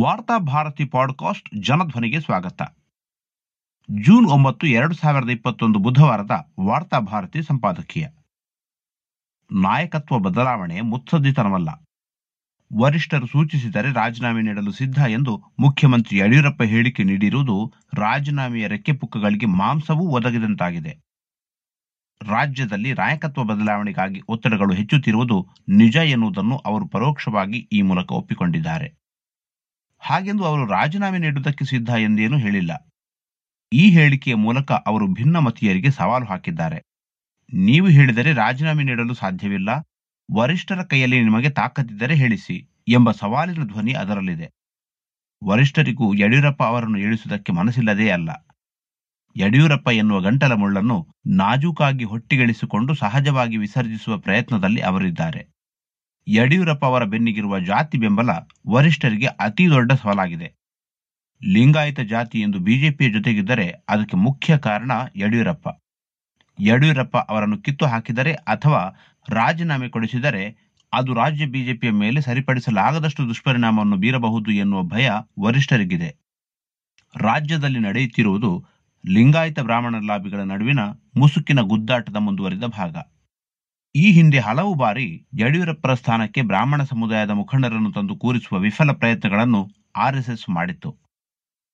ವಾರ್ತಾ ಭಾರತಿ ಪಾಡ್ಕಾಸ್ಟ್ ಜನಧ್ವನಿಗೆ ಸ್ವಾಗತ. ಜೂನ್ ಒಂಬತ್ತು, ಎರಡು ಸಾವಿರದ ಇಪ್ಪತ್ತೊಂದು ಬುಧವಾರದ ವಾರ್ತಾ ಭಾರತಿ ಸಂಪಾದಕೀಯ. ನಾಯಕತ್ವ ಬದಲಾವಣೆ ಮುತ್ಸದ್ದಿತನವಲ್ಲ. ವರಿಷ್ಠರು ಸೂಚಿಸಿದರೆ ರಾಜೀನಾಮೆ ನೀಡಲು ಸಿದ್ಧ ಎಂದು ಮುಖ್ಯಮಂತ್ರಿ ಯಡಿಯೂರಪ್ಪ ಹೇಳಿಕೆ ನೀಡಿರುವುದು ರಾಜೀನಾಮೆಯ ರೆಕ್ಕೆಪುಕ್ಕಗಳಿಗೆ ಮಾಂಸವೂ ಒದಗಿದಂತಾಗಿದೆ. ರಾಜ್ಯದಲ್ಲಿ ನಾಯಕತ್ವ ಬದಲಾವಣೆಗಾಗಿ ಒತ್ತಡಗಳು ಹೆಚ್ಚುತ್ತಿರುವುದು ನಿಜ ಎನ್ನುವುದನ್ನು ಅವರು ಪರೋಕ್ಷವಾಗಿ ಈ ಮೂಲಕ ಒಪ್ಪಿಕೊಂಡಿದ್ದಾರೆ. ಹಾಗೆಂದು ಅವರು ರಾಜೀನಾಮೆ ನೀಡುವುದಕ್ಕೆ ಸಿದ್ಧ ಎಂದೇನೂ ಹೇಳಿಲ್ಲ. ಈ ಹೇಳಿಕೆಯ ಮೂಲಕ ಅವರು ಭಿನ್ನಮತೀಯರಿಗೆ ಸವಾಲು ಹಾಕಿದ್ದಾರೆ. ನೀವು ಹೇಳಿದರೆ ರಾಜೀನಾಮೆ ನೀಡಲು ಸಾಧ್ಯವಿಲ್ಲ. ವರಿಷ್ಠರ ಕೈಯಲ್ಲಿ ನಿಮಗೆ ತಾಕತ್ತಿದ್ದರೆ ಹೇಳಿಸಿ ಎಂಬ ಸವಾಲಿನ ಧ್ವನಿ ಅದರಲ್ಲಿದೆ. ವರಿಷ್ಠರಿಗೂ ಯಡಿಯೂರಪ್ಪ ಅವರನ್ನು ಇಳಿಸುವುದಕ್ಕೆ ಮನಸ್ಸಿಲ್ಲದೇ ಅಲ್ಲ. ಯಡಿಯೂರಪ್ಪ ಎನ್ನುವ ಗಂಟಲ ಮುಳ್ಳನ್ನು ನಾಜೂಕಾಗಿ ಹೊಟ್ಟಿಗೆಳಿಸಿಕೊಂಡು ಸಹಜವಾಗಿ ವಿಸರ್ಜಿಸುವ ಪ್ರಯತ್ನದಲ್ಲಿ ಅವರಿದ್ದಾರೆ. ಯಡಿಯೂರಪ್ಪ ಅವರ ಬೆನ್ನಿಗಿರುವ ಜಾತಿ ಬೆಂಬಲ ವರಿಷ್ಠರಿಗೆ ಅತಿ ದೊಡ್ಡ ಸವಾಲಾಗಿದೆ. ಲಿಂಗಾಯತ ಜಾತಿ ಎಂದು ಬಿಜೆಪಿಯ ಜೊತೆಗಿದ್ದರೆ ಅದಕ್ಕೆ ಮುಖ್ಯ ಕಾರಣ ಯಡಿಯೂರಪ್ಪ. ಯಡಿಯೂರಪ್ಪ ಅವರನ್ನು ಕಿತ್ತು ಹಾಕಿದರೆ ಅಥವಾ ರಾಜೀನಾಮೆ ಕೊಡಿಸಿದರೆ ಅದು ರಾಜ್ಯ ಬಿಜೆಪಿಯ ಮೇಲೆ ಸರಿಪಡಿಸಲಾಗದಷ್ಟು ದುಷ್ಪರಿಣಾಮವನ್ನು ಬೀರಬಹುದು ಎನ್ನುವ ಭಯ ವರಿಷ್ಠರಿಗಿದೆ. ರಾಜ್ಯದಲ್ಲಿ ನಡೆಯುತ್ತಿರುವುದು ಲಿಂಗಾಯತ ಬ್ರಾಹ್ಮಣ ಲಾಬಿಗಳ ನಡುವಿನ ಮುಸುಕಿನ ಗುದ್ದಾಟದ ಮುಂದುವರಿದ ಭಾಗ. ಈ ಹಿಂದೆ ಹಲವು ಬಾರಿ ಯಡಿಯೂರಪ್ಪರ ಸ್ಥಾನಕ್ಕೆ ಬ್ರಾಹ್ಮಣ ಸಮುದಾಯದ ಮುಖಂಡರನ್ನು ತಂದು ಕೂರಿಸುವ ವಿಫಲ ಪ್ರಯತ್ನಗಳನ್ನು ಆರ್ಎಸ್ಎಸ್ ಮಾಡಿತ್ತು.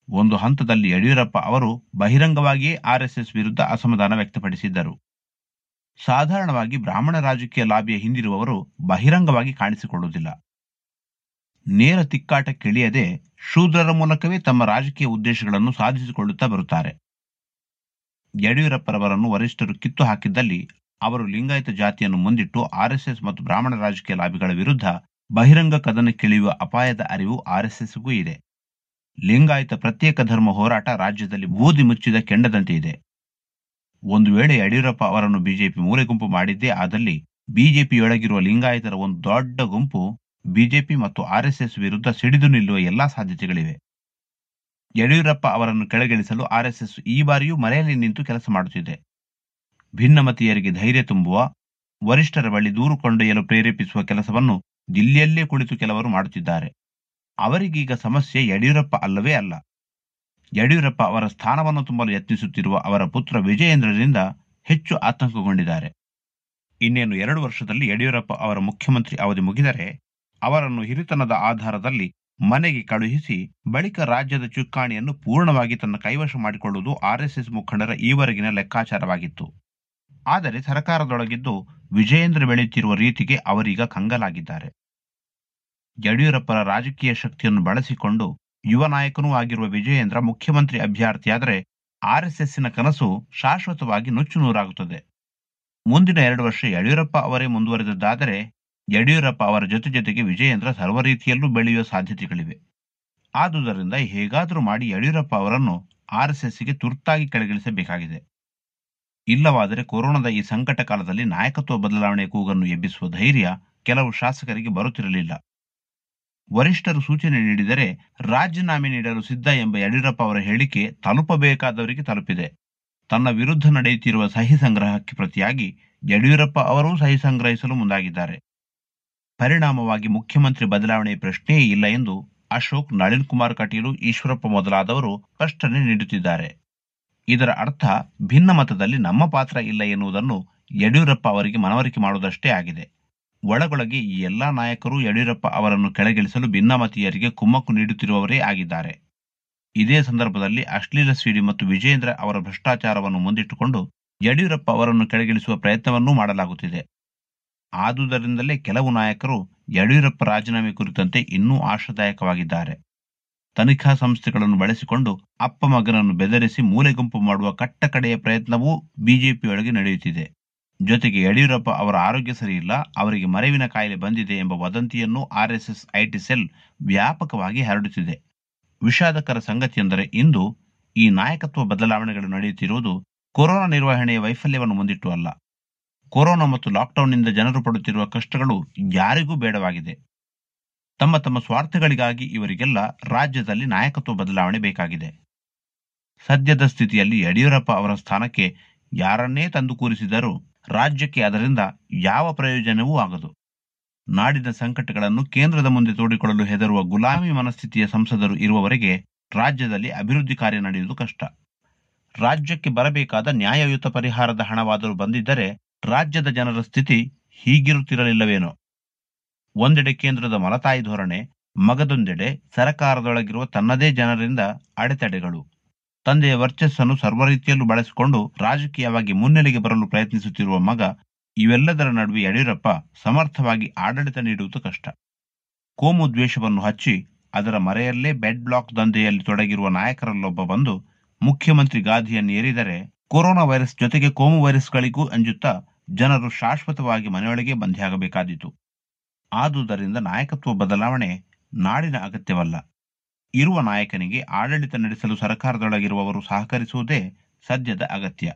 ಒಂದು ಹಂತದಲ್ಲಿ ಯಡಿಯೂರಪ್ಪ ಅವರು ಬಹಿರಂಗವಾಗಿಯೇ ಆರ್ಎಸ್ಎಸ್ ವಿರುದ್ಧ ಅಸಮಾಧಾನ ವ್ಯಕ್ತಪಡಿಸಿದ್ದರು. ಸಾಧಾರಣವಾಗಿ ಬ್ರಾಹ್ಮಣ ರಾಜಕೀಯ ಲಾಭಿಯ ಹಿಂದಿರುವವರು ಬಹಿರಂಗವಾಗಿ ಕಾಣಿಸಿಕೊಳ್ಳುವುದಿಲ್ಲ. ನೇರ ತಿಕ್ಕಾಟಕ್ಕಿಳಿಯದೆ ಶೂದ್ರರ ಮೂಲಕವೇ ತಮ್ಮ ರಾಜಕೀಯ ಉದ್ದೇಶಗಳನ್ನು ಸಾಧಿಸಿಕೊಳ್ಳುತ್ತಾ ಬರುತ್ತಾರೆ. ಯಡಿಯೂರಪ್ಪರವರನ್ನು ವರಿಷ್ಠರು ಕಿತ್ತು ಹಾಕಿದ್ದಲ್ಲಿ ಅವರು ಲಿಂಗಾಯತ ಜಾತಿಯನ್ನು ಮುಂದಿಟ್ಟು ಆರ್ಎಸ್ಎಸ್ ಮತ್ತು ಬ್ರಾಹ್ಮಣ ರಾಜಕೀಯ ಲಾಭಿಗಳ ವಿರುದ್ಧ ಬಹಿರಂಗ ಕದನಕ್ಕಿಳಿಯುವ ಅಪಾಯದ ಅರಿವು ಆರ್ಎಸ್ಎಸ್ಗೂ ಇದೆ. ಲಿಂಗಾಯತ ಪ್ರತ್ಯೇಕ ಧರ್ಮ ಹೋರಾಟ ರಾಜ್ಯದಲ್ಲಿ ಬೂದಿ ಮುಚ್ಚಿದ ಕೆಂಡದಂತೆ ಇದೆ. ಒಂದು ವೇಳೆ ಯಡಿಯೂರಪ್ಪ ಅವರನ್ನು ಬಿಜೆಪಿ ಮೂಲೆ ಗುಂಪು ಮಾಡಿದ್ದೇ ಆದಲ್ಲಿ ಬಿಜೆಪಿಯೊಳಗಿರುವ ಲಿಂಗಾಯತರ ಒಂದು ದೊಡ್ಡ ಗುಂಪು ಬಿಜೆಪಿ ಮತ್ತು ಆರ್ಎಸ್ಎಸ್ ವಿರುದ್ಧ ಸಿಡಿದು ನಿಲ್ಲುವ ಎಲ್ಲಾ ಸಾಧ್ಯತೆಗಳಿವೆ. ಯಡಿಯೂರಪ್ಪ ಅವರನ್ನು ಕೆಳಗಿಳಿಸಲು ಆರ್ಎಸ್ಎಸ್ ಈ ಬಾರಿಯೂ ಮರೆಯಲ್ಲಿ ನಿಂತು ಕೆಲಸ ಮಾಡುತ್ತಿದೆ. ಭಿನ್ನಮತೀಯರಿಗೆ ಧೈರ್ಯ ತುಂಬುವ, ವರಿಷ್ಠರ ಬಳಿ ದೂರು ಕೊಂಡೊಯ್ಯಲು ಪ್ರೇರೇಪಿಸುವ ಕೆಲಸವನ್ನು ದಿಲ್ಲಿಯಲ್ಲೇ ಕುಳಿತು ಕೆಲವರು ಮಾಡುತ್ತಿದ್ದಾರೆ. ಅವರಿಗೀಗ ಸಮಸ್ಯೆ ಯಡಿಯೂರಪ್ಪ ಅಲ್ಲವೇ ಅಲ್ಲ. ಯಡಿಯೂರಪ್ಪ ಅವರ ಸ್ಥಾನವನ್ನು ತುಂಬಲು ಯತ್ನಿಸುತ್ತಿರುವ ಅವರ ಪುತ್ರ ವಿಜಯೇಂದ್ರರಿಂದ ಹೆಚ್ಚು ಆತಂಕಗೊಂಡಿದ್ದಾರೆ. ಇನ್ನೇನು ಎರಡು ವರ್ಷದಲ್ಲಿ ಯಡಿಯೂರಪ್ಪ ಅವರ ಮುಖ್ಯಮಂತ್ರಿ ಅವಧಿ ಮುಗಿದರೆ, ಅವರನ್ನು ಹಿರಿತನದ ಆಧಾರದಲ್ಲಿ ಮನೆಗೆ ಕಳುಹಿಸಿ ಬಳಿಕ ರಾಜ್ಯದ ಚುಕ್ಕಾಣಿಯನ್ನು ಪೂರ್ಣವಾಗಿ ತನ್ನ ಕೈವಶ ಮಾಡಿಕೊಳ್ಳುವುದು ಆರ್ಎಸ್ಎಸ್ ಮುಖಂಡರ ಈವರೆಗಿನ ಲೆಕ್ಕಾಚಾರವಾಗಿತ್ತು. ಆದರೆ ಸರ್ಕಾರದೊಳಗಿದ್ದು ವಿಜಯೇಂದ್ರ ಬೆಳೆಯುತ್ತಿರುವ ರೀತಿಗೆ ಅವರೀಗ ಕಂಗಲಾಗಿದ್ದಾರೆ. ಯಡಿಯೂರಪ್ಪರ ರಾಜಕೀಯ ಶಕ್ತಿಯನ್ನು ಬಳಸಿಕೊಂಡು ಯುವ ನಾಯಕನೂ ಆಗಿರುವ ವಿಜಯೇಂದ್ರ ಮುಖ್ಯಮಂತ್ರಿ ಅಭ್ಯರ್ಥಿಯಾದರೆ ಆರ್ಎಸ್ಎಸ್ಸಿನ ಕನಸು ಶಾಶ್ವತವಾಗಿ ನುಚ್ಚು ನೂರಾಗುತ್ತದೆ. ಮುಂದಿನ ಎರಡು ವರ್ಷ ಯಡಿಯೂರಪ್ಪ ಅವರೇ ಮುಂದುವರೆದದ್ದಾದರೆ ಯಡಿಯೂರಪ್ಪ ಅವರ ಜೊತೆ ಜೊತೆಗೆ ವಿಜಯೇಂದ್ರ ಸರ್ವ ರೀತಿಯಲ್ಲೂ ಬೆಳೆಯುವ ಸಾಧ್ಯತೆಗಳಿವೆ. ಆದುದರಿಂದ ಹೇಗಾದರೂ ಮಾಡಿ ಯಡಿಯೂರಪ್ಪ ಅವರನ್ನು ಆರ್ಎಸ್ಎಸ್ಗೆ ತುರ್ತಾಗಿ ಕೆಳಗಿಳಿಸಬೇಕಾಗಿದೆ. ಇಲ್ಲವಾದರೆ ಕೊರೋನಾದ ಈ ಸಂಕಟ ಕಾಲದಲ್ಲಿ ನಾಯಕತ್ವ ಬದಲಾವಣೆ ಕೂಗನ್ನು ಎಬ್ಬಿಸುವ ಧೈರ್ಯ ಕೆಲವು ಶಾಸಕರಿಗೆ ಬರುತ್ತಿರಲಿಲ್ಲ. ವರಿಷ್ಠರು ಸೂಚನೆ ನೀಡಿದರೆ ರಾಜೀನಾಮೆ ನೀಡಲು ಸಿದ್ಧ ಎಂಬ ಯಡಿಯೂರಪ್ಪ ಅವರ ಹೇಳಿಕೆ ತಲುಪಬೇಕಾದವರಿಗೆ ತಲುಪಿದೆ. ತನ್ನ ವಿರುದ್ಧ ನಡೆಯುತ್ತಿರುವ ಸಹಿ ಸಂಗ್ರಹಕ್ಕೆ ಪ್ರತಿಯಾಗಿ ಯಡಿಯೂರಪ್ಪ ಅವರೂ ಸಹಿ ಸಂಗ್ರಹಿಸಲು ಮುಂದಾಗಿದ್ದಾರೆ. ಪರಿಣಾಮವಾಗಿ ಮುಖ್ಯಮಂತ್ರಿ ಬದಲಾವಣೆ ಪ್ರಶ್ನೆಯೇ ಇಲ್ಲ ಎಂದು ಅಶೋಕ್, ನಳಿನ್ ಕುಮಾರ್ ಕಟೀಲು, ಈಶ್ವರಪ್ಪ ಮೊದಲಾದವರು ಸ್ಪಷ್ಟನೆ ನೀಡುತ್ತಿದ್ದಾರೆ. ಇದರ ಅರ್ಥ ಭಿನ್ನ ಮತದಲ್ಲಿ ನಮ್ಮ ಪಾತ್ರ ಇಲ್ಲ ಎನ್ನುವುದನ್ನು ಯಡಿಯೂರಪ್ಪ ಅವರಿಗೆ ಮನವರಿಕೆ ಮಾಡುವುದಷ್ಟೇ ಆಗಿದೆ. ಒಳಗೊಳಗೆ ಈ ಎಲ್ಲಾ ನಾಯಕರು ಯಡಿಯೂರಪ್ಪ ಅವರನ್ನು ಕೆಳಗಿಳಿಸಲು ಭಿನ್ನಮತೀಯರಿಗೆ ಕುಮ್ಮಕ್ಕು ನೀಡುತ್ತಿರುವವರೇ ಆಗಿದ್ದಾರೆ. ಇದೇ ಸಂದರ್ಭದಲ್ಲಿ ಅಶ್ಲೀಲ ಸಿಡಿ ಮತ್ತು ವಿಜೇಂದ್ರ ಅವರ ಭ್ರಷ್ಟಾಚಾರವನ್ನು ಮುಂದಿಟ್ಟುಕೊಂಡು ಯಡಿಯೂರಪ್ಪ ಅವರನ್ನು ಕೆಳಗಿಳಿಸುವ ಪ್ರಯತ್ನವನ್ನೂ ಮಾಡಲಾಗುತ್ತಿದೆ. ಆದುದರಿಂದಲೇ ಕೆಲವು ನಾಯಕರು ಯಡಿಯೂರಪ್ಪ ರಾಜೀನಾಮೆ ಕುರಿತಂತೆ ಇನ್ನೂ ಆಶಾದಾಯಕವಾಗಿದ್ದಾರೆ. ತನಿಖಾ ಸಂಸ್ಥೆಗಳನ್ನು ಬಳಸಿಕೊಂಡು ಅಪ್ಪ ಮಗನನ್ನು ಬೆದರಿಸಿ ಮೂಲೆ ಗುಂಪು ಮಾಡುವ ಕಟ್ಟಕಡೆಯ ಪ್ರಯತ್ನವೂ ಬಿಜೆಪಿಯೊಳಗೆ ನಡೆಯುತ್ತಿದೆ. ಜೊತೆಗೆ ಯಡಿಯೂರಪ್ಪ ಅವರ ಆರೋಗ್ಯ ಸರಿಯಿಲ್ಲ, ಅವರಿಗೆ ಮರೆವಿನ ಕಾಯಿಲೆ ಬಂದಿದೆ ಎಂಬ ವದಂತಿಯನ್ನು ಆರ್ಎಸ್ಎಸ್ ಐಟಿ ಸೆಲ್ ವ್ಯಾಪಕವಾಗಿ ಹರಡುತ್ತಿದೆ. ವಿಷಾದಕರ ಸಂಗತಿಯೆಂದರೆ ಇಂದು ಈ ನಾಯಕತ್ವ ಬದಲಾವಣೆಗಳು ನಡೆಯುತ್ತಿರುವುದು ಕೊರೋನಾ ನಿರ್ವಹಣೆಯ ವೈಫಲ್ಯವನ್ನು ಮುಂದಿಟ್ಟು ಅಲ್ಲ. ಕೊರೋನಾ ಮತ್ತು ಲಾಕ್ಡೌನ್ನಿಂದ ಜನರು ಪಡುತ್ತಿರುವ ಕಷ್ಟಗಳು ಯಾರಿಗೂ ಬೇಡವಾಗಿದೆ. ತಮ್ಮ ತಮ್ಮ ಸ್ವಾರ್ಥಗಳಿಗಾಗಿ ಇವರಿಗೆಲ್ಲ ರಾಜ್ಯದಲ್ಲಿ ನಾಯಕತ್ವ ಬದಲಾವಣೆ ಬೇಕಾಗಿದೆ. ಸದ್ಯದ ಸ್ಥಿತಿಯಲ್ಲಿ ಯಡಿಯೂರಪ್ಪ ಅವರ ಸ್ಥಾನಕ್ಕೆ ಯಾರನ್ನೇ ತಂದು ಕೂರಿಸಿದರೂ ರಾಜ್ಯಕ್ಕೆ ಅದರಿಂದ ಯಾವ ಪ್ರಯೋಜನವೂ ಆಗದು. ನಾಡಿನ ಸಂಕಟಗಳನ್ನು ಕೇಂದ್ರದ ಮುಂದೆ ತೋಡಿಕೊಳ್ಳಲು ಹೆದರುವ ಗುಲಾಮಿ ಮನಸ್ಥಿತಿಯ ಸಂಸದರು ಇರುವವರೆಗೆ ರಾಜ್ಯದಲ್ಲಿ ಅಭಿವೃದ್ಧಿ ಕಾರ್ಯ ನಡೆಯುವುದು ಕಷ್ಟ. ರಾಜ್ಯಕ್ಕೆ ಬರಬೇಕಾದ ನ್ಯಾಯಯುತ ಪರಿಹಾರದ ಹಣವಾದರೂ ಬಂದಿದ್ದರೆ ರಾಜ್ಯದ ಜನರ ಸ್ಥಿತಿ ಹೀಗಿರುತ್ತಿರಲಿಲ್ಲವೇನೋ. ಒಂದೆಡೆ ಕೇಂದ್ರದ ಮಲತಾಯಿ ಧೋರಣೆ, ಮಗದೊಂದೆಡೆ ಸರಕಾರದೊಳಗಿರುವ ತನ್ನದೇ ಜನರಿಂದ ಅಡೆತಡೆಗಳು. ತಂದೆಯ ವರ್ಚಸ್ಸನ್ನು ಸರ್ವರೀತಿಯಲ್ಲೂ ಬಳಸಿಕೊಂಡು ರಾಜಕೀಯವಾಗಿ ಮುನ್ನೆಲೆಗೆ ಬರಲು ಪ್ರಯತ್ನಿಸುತ್ತಿರುವ ಮಗ, ಇವೆಲ್ಲದರ ನಡುವೆ ಯಡಿಯೂರಪ್ಪ ಸಮರ್ಥವಾಗಿ ಆಡಳಿತ ನೀಡುವುದು ಕಷ್ಟ. ಕೋಮು ದ್ವೇಷವನ್ನು ಹಚ್ಚಿ ಅದರ ಮರೆಯಲ್ಲೇ ಬೆಡ್ ಬ್ಲಾಕ್ ದಂಧೆಯಲ್ಲಿ ತೊಡಗಿರುವ ನಾಯಕರಲ್ಲೊಬ್ಬ ಬಂದು ಮುಖ್ಯಮಂತ್ರಿ ಗಾದಿಯನ್ನು ಏರಿದರೆ ಕೊರೋನಾ ವೈರಸ್ ಜೊತೆಗೆ ಕೋಮು ವೈರಸ್ಗಳಿಗೂ ಅಂಜುತ್ತಾ ಜನರು ಶಾಶ್ವತವಾಗಿ ಮನೆಯೊಳಗೆ ಬಂಧಿಯಾಗಬೇಕಾದೀತು. ಆದುದರಿಂದ ನಾಯಕತ್ವ ಬದಲಾವಣೆ ನಾಡಿನ ಅಗತ್ಯವಲ್ಲ. ಇರುವ ನಾಯಕನಿಗೆ ಆಡಳಿತ ನಡೆಸಲು ಸರ್ಕಾರದೊಳಗಿರುವವರು ಸಹಕರಿಸುವುದೇ ಸದ್ಯದ ಅಗತ್ಯ.